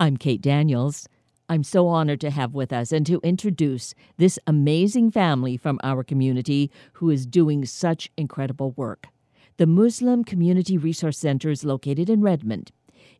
I'm Kate Daniels. I'm so honored to have with us and to introduce this amazing family from our community who is doing such incredible work. The Muslim Community Resource Center is located in Redmond.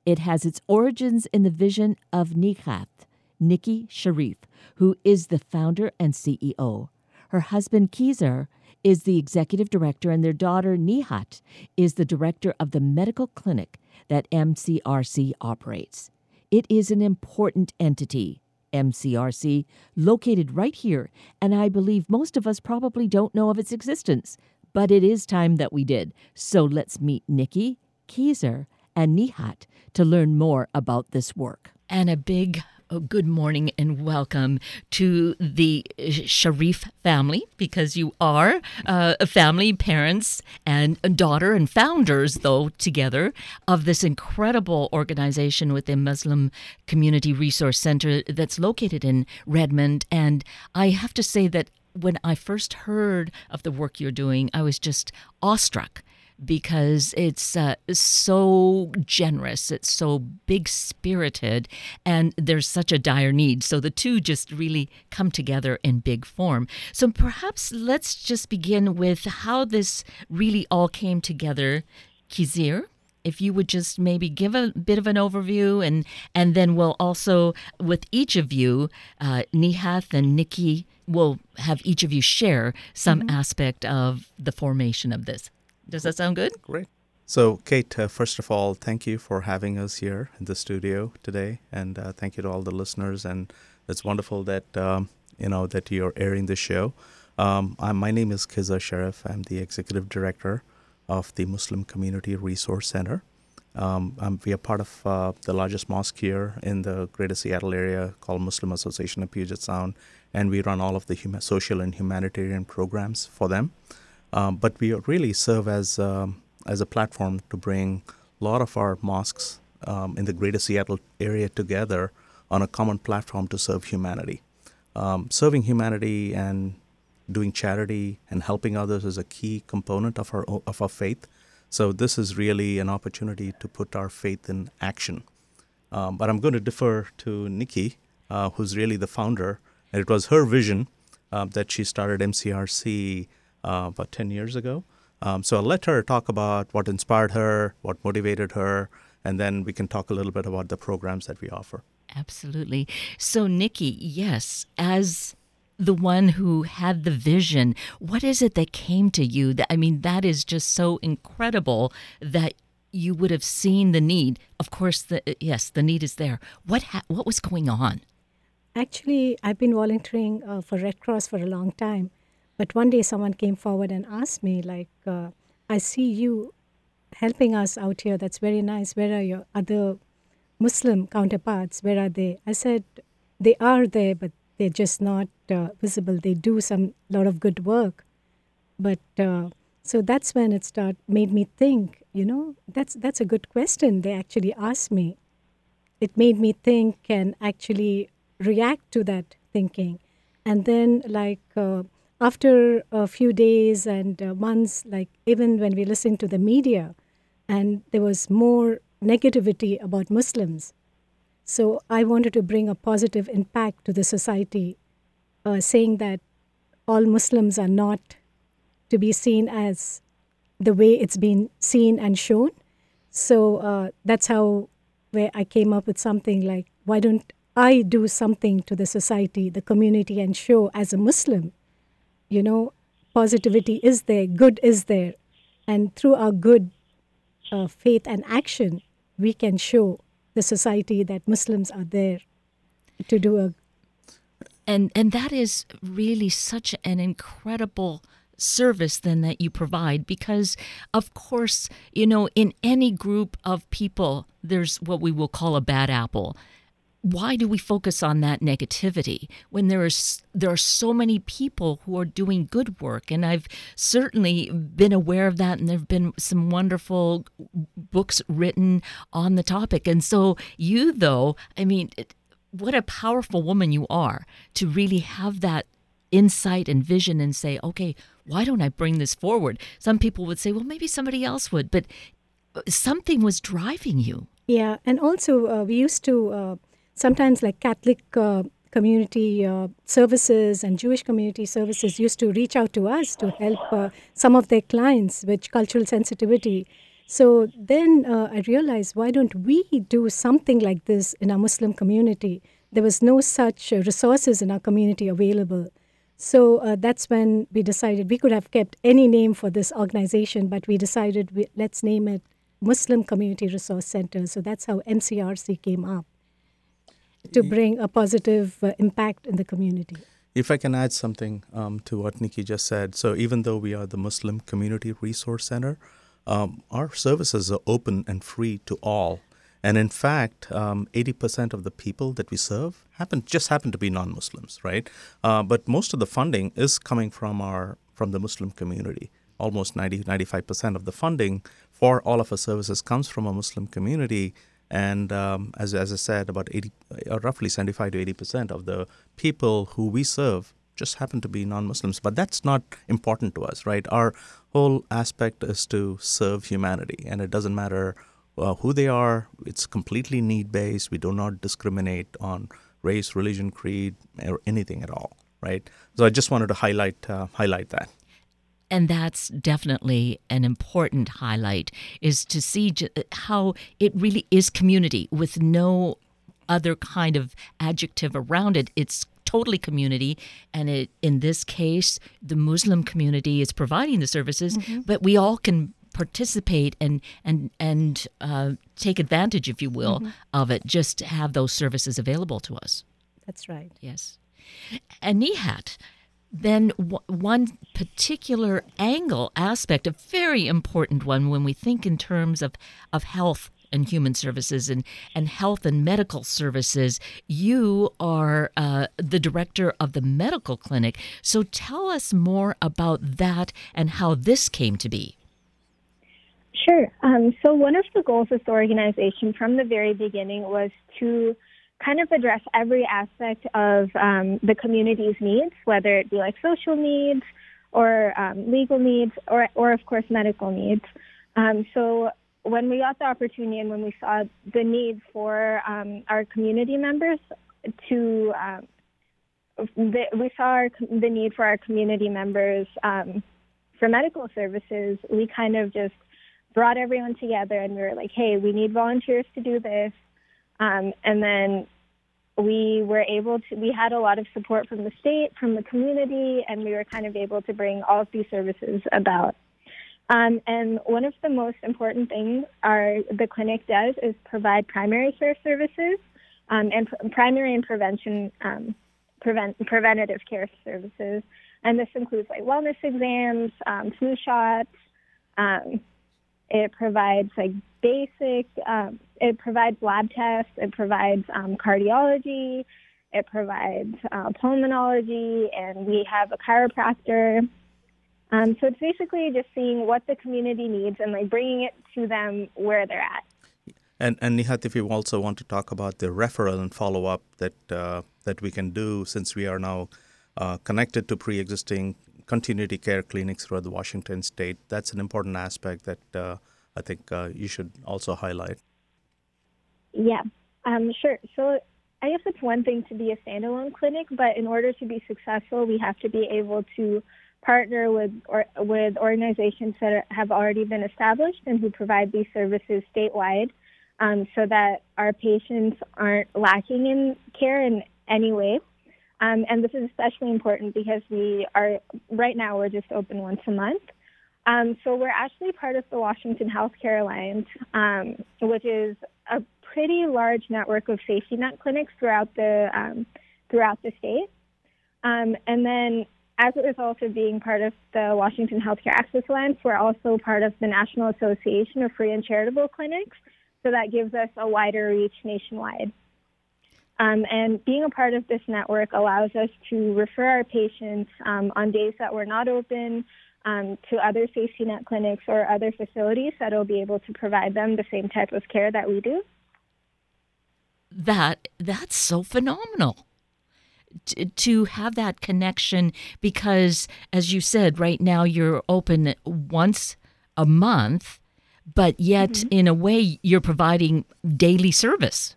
It has its origins in the vision of Nikhath, Nikki Sheriff, who is the founder and CEO. Her husband, Khizer, is the executive director, and their daughter, Nehath, is the director of the medical clinic that MCRC operates. It is an important entity, MCRC, located right here, and I believe most of us probably don't know of its existence. But it is time that we did. So let's meet Nikki, Khizer, and Nehath to learn more about this work. And a big Oh, good morning and welcome to the Sheriff family because you are uh, a family, parents, and a daughter, and founders, though, together of this incredible organization with within Muslim Community Resource Center that's located in Redmond. And I have to say that when I first heard of the work you're doing, I was just awestruck because it's uh, so generous, it's so big spirited, and there's such a dire need. So the two just really come together in big form. So perhaps let's just begin with how this really all came together. Khizer if you would just maybe give a bit of an overview, and and then we'll also with each of you, uh, Nehath and Nikki, will have each of you share some mm-hmm. aspect of the formation of this. Does that sound good? Great. So, Kate, uh, first of all, thank you for having us here in the studio today, and uh, thank you to all the listeners. And it's wonderful that um, you know that you're airing this show. Um, my name is Khizer Sheriff. I'm the executive director of the Muslim Community Resource Center. Um, we are part of uh, the largest mosque here in the Greater Seattle area called Muslim Association of Puget Sound, and we run all of the social and humanitarian programs for them. Um, but we really serve as um, as a platform to bring a lot of our mosques um, in the greater Seattle area together on a common platform to serve humanity. Um, serving humanity and doing charity and helping others is a key component of our of our faith. So this is really an opportunity to put our faith in action. Um, but I'm going to defer to Nikki, uh, who's really the founder, and it was her vision uh, that she started MCRC uh, about 10 years ago. Um, so I'll let her talk about what inspired her, what motivated her, and then we can talk a little bit about the programs that we offer. Absolutely. So, Nikki, yes, as the one who had the vision, what is it that came to you? That I mean, that is just so incredible that you would have seen the need. Of course, the yes, the need is there. What ha- what was going on? Actually, I've been volunteering uh, for Red Cross for a long time, but one day someone came forward and asked me, like, uh, I see you helping us out here. That's very nice. Where are your other Muslim counterparts? Where are they? I said, they are there, but they're just not uh, visible. They do some lot of good work, but uh, so that's when it start made me think. You know, that's that's a good question. They actually asked me. It made me think and actually react to that thinking, and then like uh, after a few days and uh, months, like even when we listened to the media, and there was more negativity about Muslims. So I wanted to bring a positive impact to the society, uh, saying that all Muslims are not to be seen as the way it's been seen and shown. So uh, that's how where I came up with something like, why don't I do something to the society, the community, and show as a Muslim you know, positivity is there, good is there. And through our good uh, faith and action, we can show the society that Muslims are there to do a. And, and that is really such an incredible service then that you provide because of course you know in any group of people there's what we will call a bad apple why do we focus on that negativity when there is there are so many people who are doing good work? And i've certainly been aware of that and there've been some wonderful books written on the topic. And so you though i mean what a powerful woman you are to really have that insight and vision and say okay why don't i bring this forward? Some people would say well maybe somebody else would but something was driving you. Yeah and also uh, we used to uh, sometimes like Catholic uh, community uh, services and Jewish community services used to reach out to us to help uh, some of their clients with cultural sensitivity. So then uh, I realized, why don't we do something like this in our Muslim community? There was no such uh, resources in our community available. So uh, that's when we decided we could have kept any name for this organization, but we decided we, let's name it Muslim Community Resource Center. So that's how MCRC came up to bring a positive uh, impact in the community. If I can add something um, to what Nikki just said, so even though we are the Muslim Community Resource Center, um, our services are open and free to all. And in fact, um, 80% of the people that we serve happen just happen to be non-Muslims, right? Uh, but most of the funding is coming from our from the Muslim community. Almost 90, 95% of the funding for all of our services comes from a Muslim community. And um, as, as I said, about 80, uh, roughly 75 to 80% of the people who we serve just happen to be non-Muslims. But that's not important to us, right? Our whole aspect is to serve humanity, and it doesn't matter uh, who they are. It's completely need-based. We do not discriminate on race, religion, creed, or anything at all, right? So I just wanted to highlight uh, highlight that and that's definitely an important highlight is to see how it really is community with no other kind of adjective around it it's totally community and it in this case the muslim community is providing the services mm-hmm. but we all can participate and and and uh, take advantage if you will mm-hmm. of it just to have those services available to us that's right yes and nehath then w- one particular angle aspect, a very important one when we think in terms of, of health and human services and, and health and medical services. You are uh, the director of the medical clinic. So tell us more about that and how this came to be. Sure. Um, so, one of the goals of the organization from the very beginning was to kind of address every aspect of um, the community's needs, whether it be like social needs or um, legal needs or, or of course, medical needs. Um, so when we got the opportunity and when we saw the need for um, our community members to, um, the, we saw our, the need for our community members um, for medical services, we kind of just brought everyone together and we were like, hey, we need volunteers to do this. Um, and then we were able to, we had a lot of support from the state, from the community, and we were kind of able to bring all of these services about. Um, and one of the most important things our the clinic does is provide primary care services um, and pr- primary and prevention um, prevent preventative care services. And this includes like wellness exams, um, flu shots, um, it provides like basic, um, it provides lab tests, it provides um, cardiology, it provides uh, pulmonology, and we have a chiropractor. Um, so it's basically just seeing what the community needs and like bringing it to them where they're at. And and Nehath, if you also want to talk about the referral and follow up that uh, that we can do, since we are now uh, connected to pre-existing continuity care clinics throughout the Washington state. That's an important aspect that uh, I think uh, you should also highlight. Yeah, um, sure. So I guess it's one thing to be a standalone clinic, but in order to be successful, we have to be able to partner with or, with organizations that have already been established and who provide these services statewide, um, so that our patients aren't lacking in care in any way. Um, and this is especially important because we are, right now, we're just open once a month. Um, so we're actually part of the Washington Healthcare Alliance, um, which is a pretty large network of safety net clinics throughout the um, throughout the state. Um, and then, as a result of being part of the Washington Healthcare Access Alliance, we're also part of the National Association of Free and Charitable Clinics. So that gives us a wider reach nationwide. Um, and being a part of this network allows us to refer our patients um, on days that we're not open um, to other safety net clinics or other facilities that will be able to provide them the same type of care that we do. That that's so phenomenal. To, to have that connection because as you said right now you're open once a month but yet mm-hmm. in a way you're providing daily service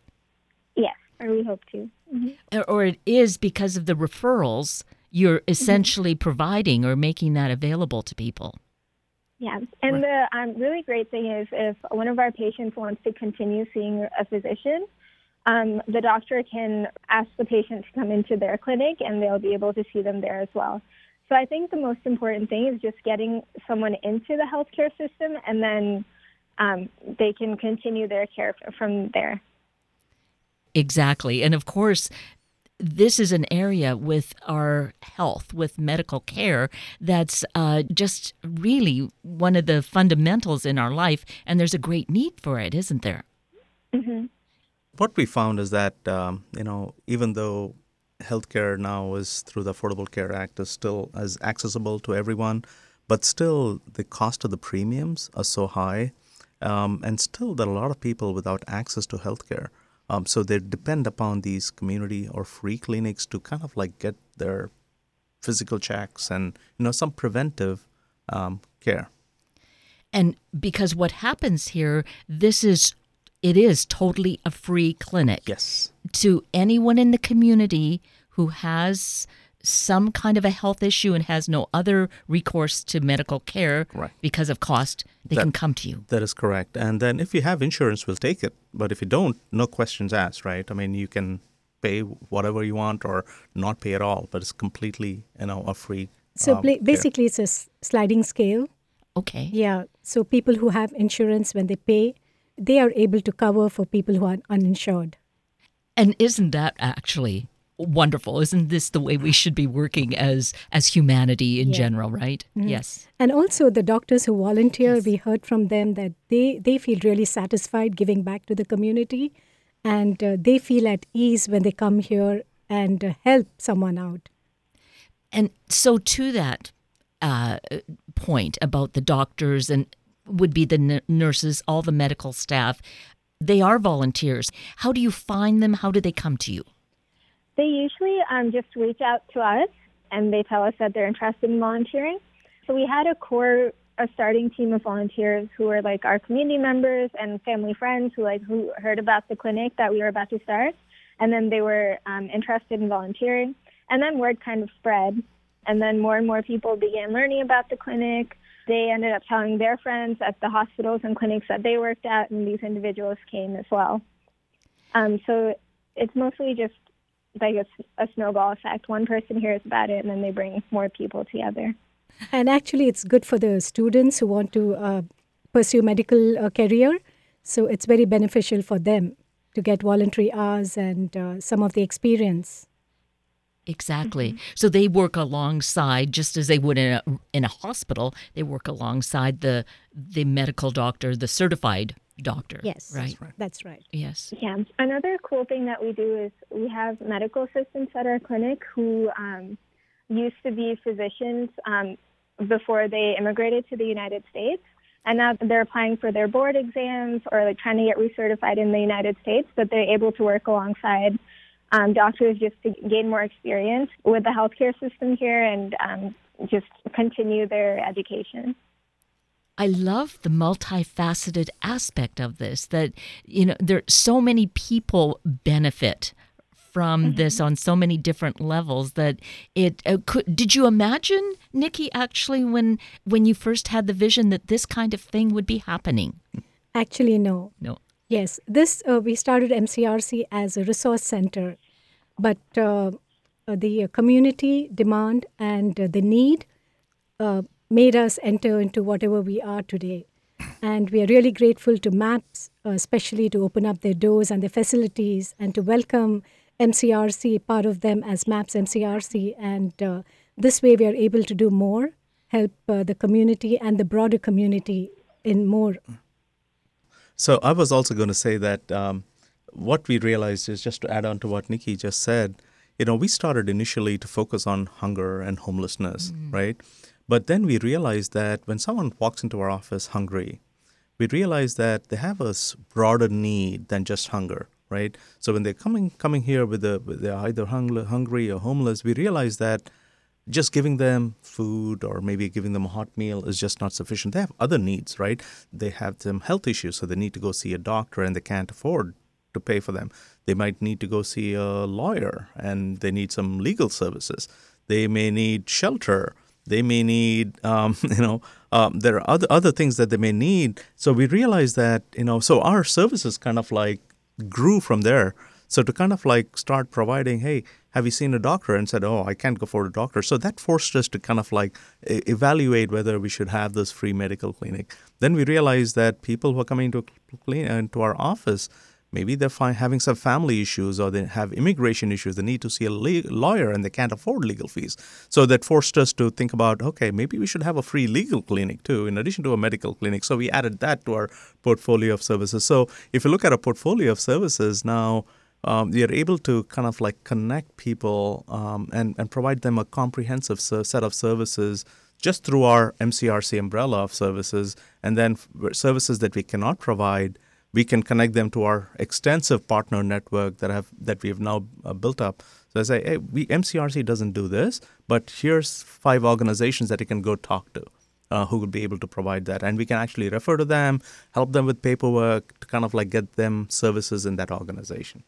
or we hope to. Mm-hmm. Or it is because of the referrals you're mm-hmm. essentially mm-hmm. providing or making that available to people. Yeah, and right. the um, really great thing is if one of our patients wants to continue seeing a physician, um, the doctor can ask the patient to come into their clinic and they'll be able to see them there as well. So I think the most important thing is just getting someone into the healthcare system and then um, they can continue their care from there. Exactly. And of course, this is an area with our health, with medical care, that's uh, just really one of the fundamentals in our life. And there's a great need for it, isn't there? Mm-hmm. What we found is that, um, you know, even though healthcare now is through the Affordable Care Act is still as accessible to everyone, but still the cost of the premiums are so high. Um, and still, there are a lot of people without access to healthcare. Um, so they depend upon these community or free clinics to kind of like get their physical checks and you know some preventive um, care. And because what happens here, this is it is totally a free clinic. Yes. To anyone in the community who has some kind of a health issue and has no other recourse to medical care right. because of cost, they that, can come to you. That is correct. And then if you have insurance, we'll take it. But if you don't, no questions asked, right? I mean, you can pay whatever you want or not pay at all, but it's completely, you know, a free. So um, basically, it's a sliding scale. Okay. Yeah. So people who have insurance, when they pay, they are able to cover for people who are uninsured. And isn't that actually wonderful. Isn't this the way we should be working as as humanity in yeah. general right? Mm-hmm. yes. And also the doctors who volunteer yes. we heard from them that they they feel really satisfied giving back to the community and uh, they feel at ease when they come here and uh, help someone out. And so to that uh, point about the doctors and would be the n- nurses all the medical staff they are volunteers. How do you find them? How do they come to you they usually um, just reach out to us and they tell us that they're interested in volunteering. So we had a core, a starting team of volunteers who were like our community members and family friends who like who heard about the clinic that we were about to start, and then they were um, interested in volunteering. And then word kind of spread, and then more and more people began learning about the clinic. They ended up telling their friends at the hospitals and clinics that they worked at, and these individuals came as well. Um, so it's mostly just like a, a snowball effect. One person hears about it, and then they bring more people together. And actually, it's good for the students who want to uh, pursue medical uh, career. So it's very beneficial for them to get voluntary hours and uh, some of the experience. Exactly. Mm-hmm. So they work alongside, just as they would in a in a hospital. They work alongside the the medical doctor, the certified doctor. Yes. Right? That's right. That's right. Yes. Yeah. Another cool thing that we do is we have medical assistants at our clinic who um, used to be physicians um, before they immigrated to the United States. And now they're applying for their board exams or like trying to get recertified in the United States, but they're able to work alongside um, doctors just to gain more experience with the healthcare system here and um, just continue their education. I love the multifaceted aspect of this that you know there so many people benefit from mm-hmm. this on so many different levels that it uh, could did you imagine Nikki actually when when you first had the vision that this kind of thing would be happening? Actually no. No. Yes this uh, we started MCRC as a resource center but uh, the community demand and the need uh, made us enter into whatever we are today. And we are really grateful to MAPS, uh, especially to open up their doors and their facilities and to welcome MCRC, part of them as MAPS MCRC. And uh, this way we are able to do more, help uh, the community and the broader community in more. So I was also going to say that um, what we realized is just to add on to what Nikki just said, you know, we started initially to focus on hunger and homelessness, mm. right? But then we realized that when someone walks into our office hungry, we realize that they have a broader need than just hunger, right? So when they're coming coming here with a they're either hungry or homeless, we realize that just giving them food or maybe giving them a hot meal is just not sufficient. They have other needs, right? They have some health issues, so they need to go see a doctor and they can't afford to pay for them. They might need to go see a lawyer and they need some legal services. They may need shelter. They may need, um, you know, um, there are other other things that they may need. So we realized that, you know, so our services kind of like grew from there. So to kind of like start providing, hey, have you seen a doctor? And said, oh, I can't go for a doctor. So that forced us to kind of like evaluate whether we should have this free medical clinic. Then we realized that people who are coming to clean into our office maybe they're having some family issues or they have immigration issues. They need to see a lawyer and they can't afford legal fees. So that forced us to think about okay maybe we should have a free legal clinic too in addition to a medical clinic. So we added that to our portfolio of services. So if you look at a portfolio of services now um, we are able to kind of like connect people um, and, and provide them a comprehensive set of services just through our MCRC umbrella of services, and then services that we cannot provide, we can connect them to our extensive partner network that have that we have now uh, built up. So I say, hey, we MCRC doesn't do this, but here's five organizations that you can go talk to. Uh, who would be able to provide that. And we can actually refer to them, help them with paperwork to kind of like get them services in that organization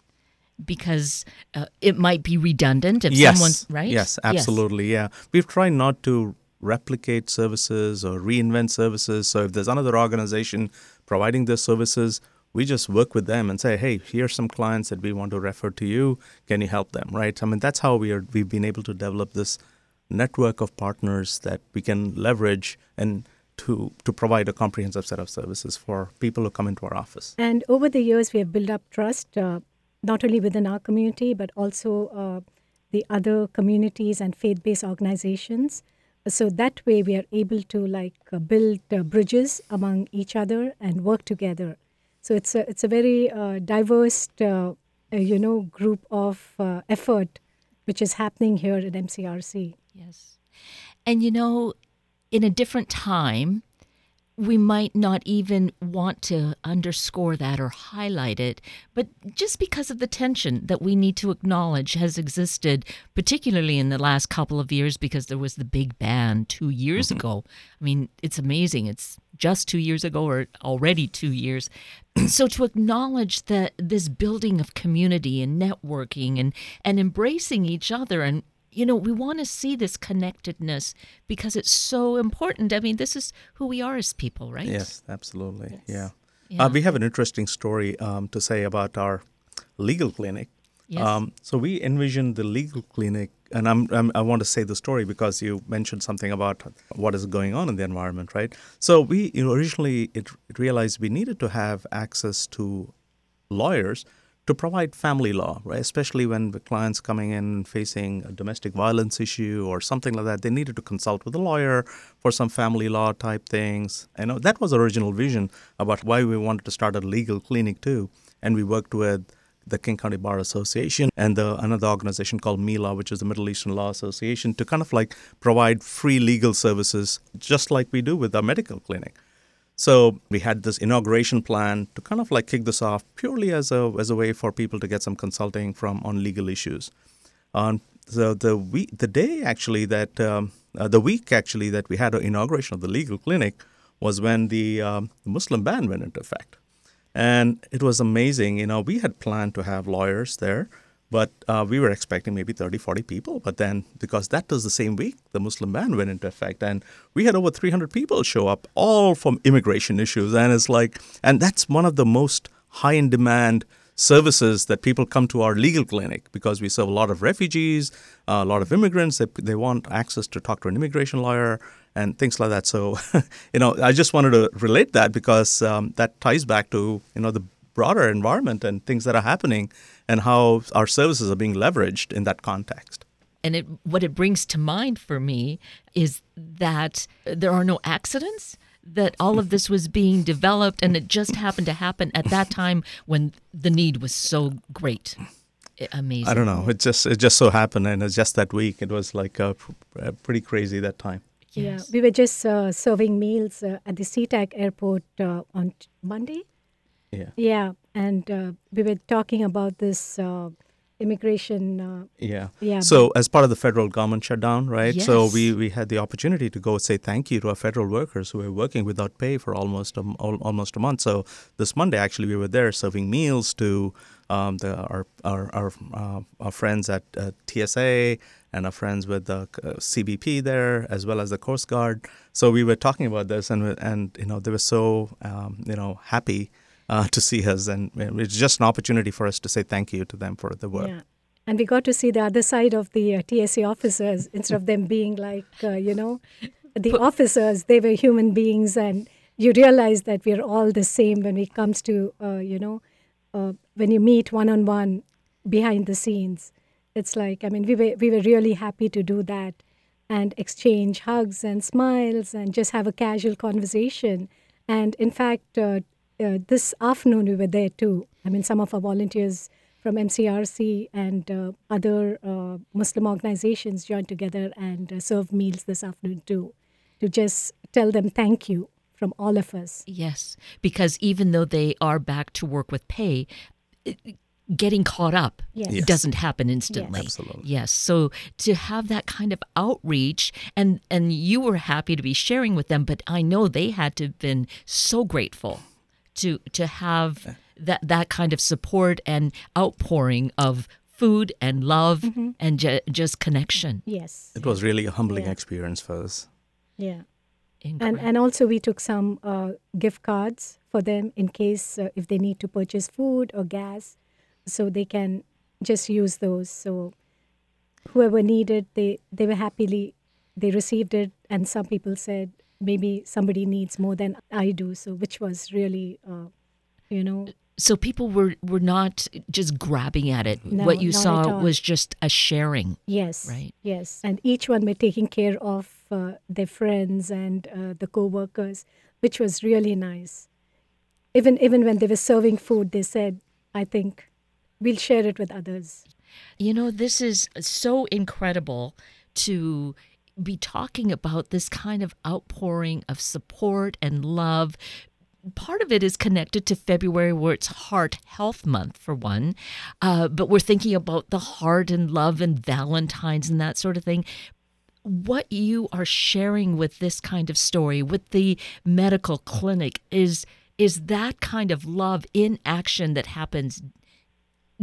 because uh, it might be redundant if yes. someone's right. Yes, absolutely. Yes. Yeah, we've tried not to replicate services or reinvent services. So if there's another organization providing those services, we just work with them and say, hey, here's some clients that we want to refer to you. Can you help them? Right? I mean, that's how we are. We've been able to develop this network of partners that we can leverage and to to provide a comprehensive set of services for people who come into our office. And over the years, we have built up trust. Uh, not only within our community, but also uh, the other communities and faith based organizations. So that way, we are able to like uh, build uh, bridges among each other and work together. So it's a it's a very uh, diverse, uh, uh, you know, group of effort which is happening here at MCRC. Yes, and you know, in a different time, we might not even want to underscore that or highlight it, but just because of the tension that we need to acknowledge has existed, particularly in the last couple of years, because there was the big ban two years mm-hmm. ago. I mean, it's amazing. It's just two years ago or already two years. so to acknowledge that this building of community and networking and, and embracing each other and you know, we want to see this connectedness because it's so important. I mean, this is who we are as people, right? Yes, absolutely. Yes. Yeah. yeah. Uh, we have an interesting story um, to say about our legal clinic. Yes. Um, so we envisioned the legal clinic, and I'm, I'm, i want to say the story because you mentioned something about what is going on in the environment, right? So we you know, originally it, it realized we needed to have access to lawyers to provide family law, right? Especially when the clients coming in facing a domestic violence issue or something like that, they needed to consult with a lawyer for some family law type things. I know that was original vision about why we wanted to start a legal clinic too, and we worked with the King County Bar Association and the, another organization called MILA, which is the Middle Eastern Law Association, to kind of like provide free legal services, just like we do with our medical clinic. So we had this inauguration plan to kind of like kick this off purely as a as a way for people to get some consulting from on legal issues. On the the week, the day actually that um, uh, the week actually that we had an inauguration of the legal clinic was when the um, Muslim ban went into effect, and it was amazing. You know, we had planned to have lawyers there, but uh, we were expecting maybe 30, 40 people. But then, because that was the same week, the Muslim ban went into effect. And we had over 300 people show up, all from immigration issues. And it's like, and that's one of the most high in demand services that people come to our legal clinic because we serve a lot of refugees, uh, a lot of immigrants. They, they want access to talk to an immigration lawyer and things like that. So, you know, I just wanted to relate that because um, that ties back to, you know, the broader environment and things that are happening and how our services are being leveraged in that context. And it, what it brings to mind for me is that there are no accidents, that all of this was being developed and it just happened to happen at that time when the need was so great. Amazing. I don't know. It just it just so happened, and it's just that week. It was like uh, pretty crazy that time. Yes. Yeah, we were just uh, serving meals uh, at the SeaTac airport uh, on Monday, yeah. Yeah, and uh, we were talking about this uh, immigration. Uh, yeah. Yeah. So as part of the federal government shutdown, right? Yes. So we we had the opportunity to go say thank you to our federal workers who were working without pay for almost a, almost a month. So this Monday, actually, we were there serving meals to um, the, our our our, uh, our friends at uh, TSA and our friends with the uh, CBP there, as well as the Coast Guard. So we were talking about this, and and you know they were so um, you know happy uh, to see us, and it's just an opportunity for us to say thank you to them for the work. Yeah. And we got to see the other side of the uh, TSA officers instead of them being like, uh, you know, the officers, they were human beings. And you realize that we're all the same when it comes to, uh, you know, uh, when you meet one on one behind the scenes. It's like, I mean, we were, we were really happy to do that and exchange hugs and smiles and just have a casual conversation. And in fact, uh, uh, this afternoon we were there too. I mean, some of our volunteers from MCRC and uh, other uh, Muslim organizations joined together and uh, served meals this afternoon too, to just tell them thank you from all of us. Yes, because even though they are back to work with pay, getting caught up Yes. Yes. doesn't happen instantly. Absolutely. Yes. So to have that kind of outreach and and you were happy to be sharing with them, but I know they had to have been so grateful to to have that that kind of support and outpouring of food and love Mm-hmm. and ju- just connection. Yes. It was really a humbling Yeah. experience for us. Yeah. And, and also we took some uh, gift cards for them in case uh, if they need to purchase food or gas so they can just use those. So whoever needed they they were happily they received it and some people said maybe somebody needs more than i do. So which was really uh, you know so people were were not just grabbing at it. No, what you saw was just a sharing. Yes. Right. Yes. And each one were taking care of uh, their friends and uh, the co-workers, which was really nice. Even even when they were serving food, they said, "I think we'll share it with others." You know, this is so incredible to be talking about this kind of outpouring of support and love. Part of it is connected to February, where it's Heart Health Month, for one. Uh, but we're thinking about the heart and love and Valentine's and that sort of thing. What you are sharing with this kind of story, with the medical clinic, is is that kind of love in action that happens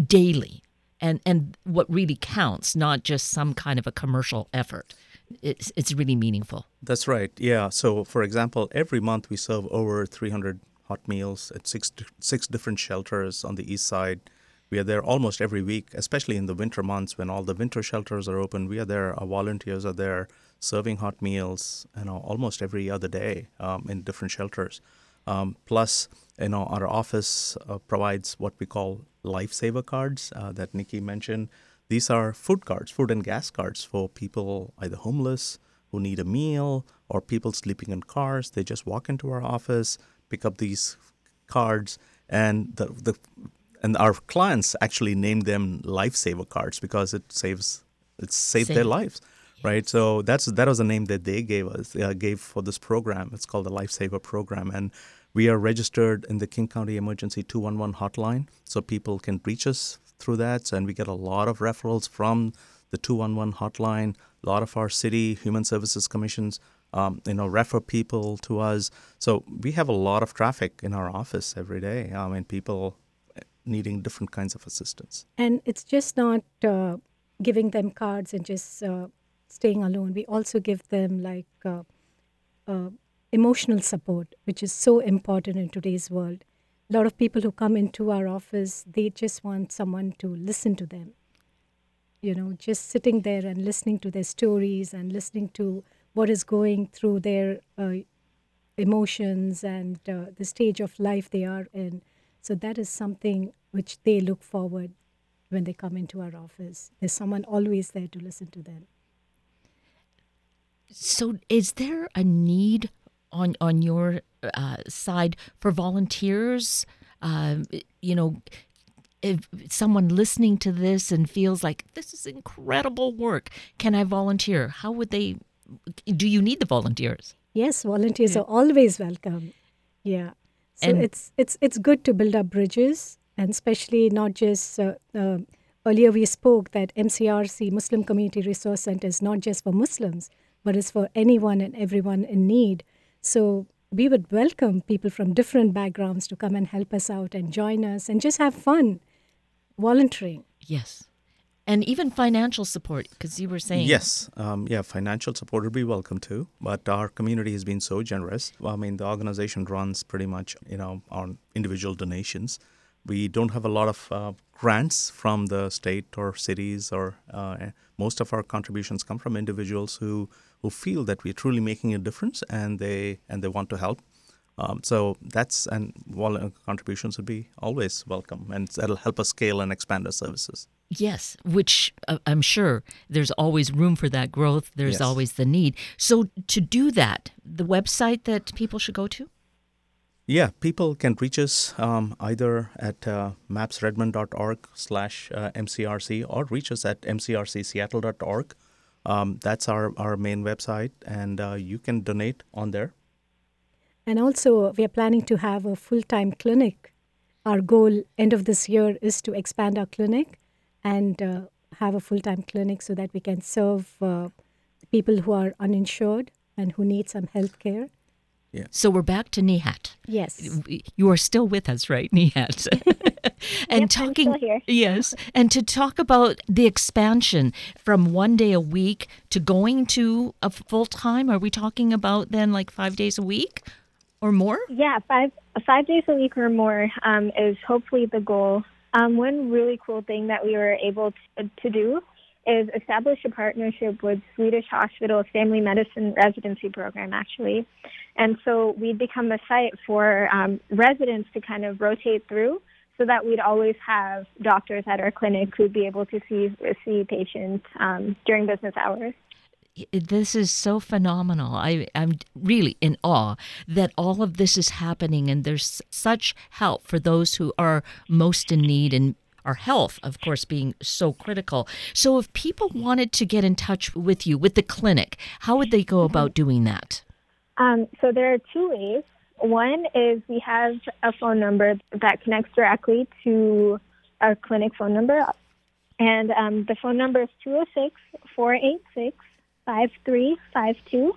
daily and and what really counts not just some kind of a commercial effort it's it's really meaningful That's right. Yeah. So, for example, every month we serve over 300 hot meals at six six different shelters on the east side. We are there almost every week, especially in the winter months when all the winter shelters are open. We are there. Our volunteers are there serving hot meals, you know, almost every other day um, in different shelters. Um, plus, you know, our office uh, provides what we call lifesaver cards uh, that Nikki mentioned. These are food cards, food and gas cards for people either homeless who need a meal or people sleeping in cars. They just walk into our office, pick up these cards, and the, the and our clients actually name them lifesaver cards because it saves it saved their Saved. lives, right? So that's that was the name that they gave us uh, gave for this program. It's called the Lifesaver Program, and we are registered in the King County Emergency 211 hotline, so people can reach us through that. And we get a lot of referrals from the 211 hotline. A lot of our city human services commissions, um, you know, refer people to us. So we have a lot of traffic in our office every day. I mean, people needing different kinds of assistance. And it's just not uh, giving them cards and just uh, staying alone. We also give them like uh, uh, emotional support, which is so important in today's world. A lot of people who come into our office, they just want someone to listen to them. You know, just sitting there and listening to their stories and listening to what is going through their uh, emotions and uh, the stage of life they are in. So that is something which they look forward when they come into our office. There's someone always there to listen to them. so is there a need on on your uh, side for volunteers um, you know if someone listening to this and feels like this is incredible work can i volunteer how would they do you need the volunteers Yes, volunteers are always welcome. Yeah. So And- it's it's it's good to build up bridges, and especially not just uh, uh, earlier we spoke that MCRC Muslim Community Resource Center is not just for Muslims, but is for anyone and everyone in need. So we would welcome people from different backgrounds to come and help us out and join us and just have fun. volunteering. Yes. And even financial support, because you were saying. Yes, um, yeah, financial support would be welcome too. But our community has been so generous. I mean, the organization runs pretty much, you know, on individual donations. We don't have a lot of uh, grants from the state or cities, or uh, most of our contributions come from individuals who, who feel that we're truly making a difference and they and they want to help. Um, so that's and vol- contributions would be always welcome, and that'll help us scale and expand our services. Yes, which uh, I'm sure there's always room for that growth. There's Yes. always the need. So to do that, the website that people should go to. Yeah, people can reach us um, either at uh, mapsredmond.org slash uh, MCRC or reach us at mcrcseattle.org. Um, that's our, our main website, and uh, you can donate on there. And also, we are planning to have a full time clinic. Our goal, end of this year, is to expand our clinic and uh, have a full time clinic so that we can serve uh, people who are uninsured and who need some health care. So we're back to Nehath. Yes. You are still with us, right, Nehath? and Yep, talking, yes, and to talk about the expansion from one day a week to going to a full time. Are we talking about then like five days a week or more? Yeah, five five days a week or more um, is hopefully the goal. Um, one really cool thing that we were able to, to do is establish a partnership with Swedish Hospital's Family Medicine Residency Program, actually. And so we'd become a site for um, residents to kind of rotate through so that we'd always have doctors at our clinic who'd be able to see, see patients um, during business hours. this is so phenomenal. I, I'm really in awe that all of this is happening and there's such help for those who are most in need and our health, of course, being so critical. So, if people wanted to get in touch with you, with the clinic, how would they go about doing that? Um, so there are two ways. One is we have a phone number that connects directly to our clinic phone number. And um, the phone number is 206 486 5352.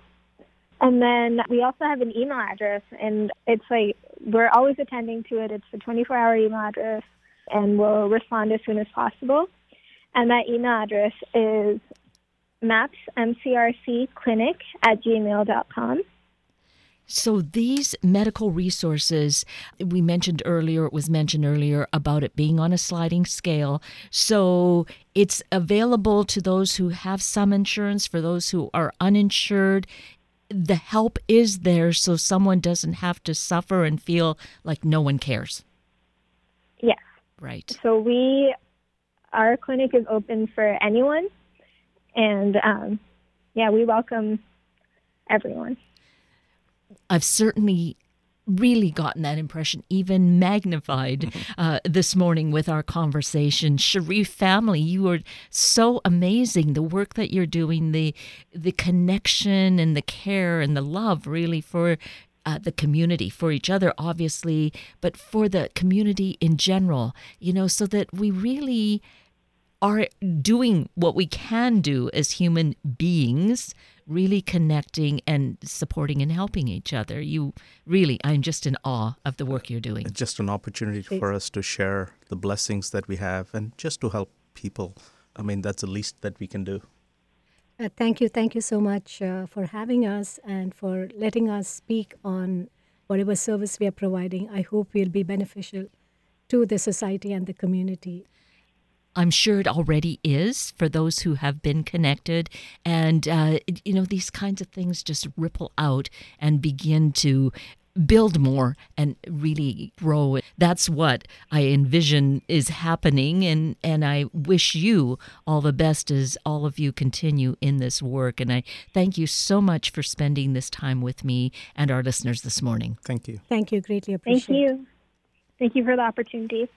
And then we also have an email address, and it's like we're always attending to it. It's a 24 hour email address, and we'll respond as soon as possible. And that email address is mapsmcrcclinic at gmail.com. So, these medical resources, we mentioned earlier, it was mentioned earlier about it being on a sliding scale. So, it's available to those who have some insurance, for those who are uninsured. The help is there so someone doesn't have to suffer and feel like no one cares. Yes. Right. So we, our clinic is open for anyone, and um, yeah, we welcome everyone. I've certainly really gotten that impression, even magnified uh, this morning with our conversation. Sheriff family, you are so amazing. The work that you're doing, the the connection and the care and the love, really for. Uh, the community for each other obviously but for the community in general you know so that we really are doing what we can do as human beings, really connecting and supporting and helping each other. You really, I'm just in awe of the work you're doing. It's just an opportunity for us to share the blessings that we have and just to help people. I mean, that's the least that we can do. Uh, thank you. Thank you so much uh, for having us and for letting us speak on whatever service we are providing. I hope we'll be beneficial to the society and the community. I'm sure it already is for those who have been connected. And, uh, you know, these kinds of things just ripple out and begin to build more and really grow. That's what I envision is happening. And, and I wish you all the best as all of you continue in this work. And I thank you so much for spending this time with me and our listeners this morning. Thank you. Than't you. Greatly appreciate it. you. Thank you for the opportunity.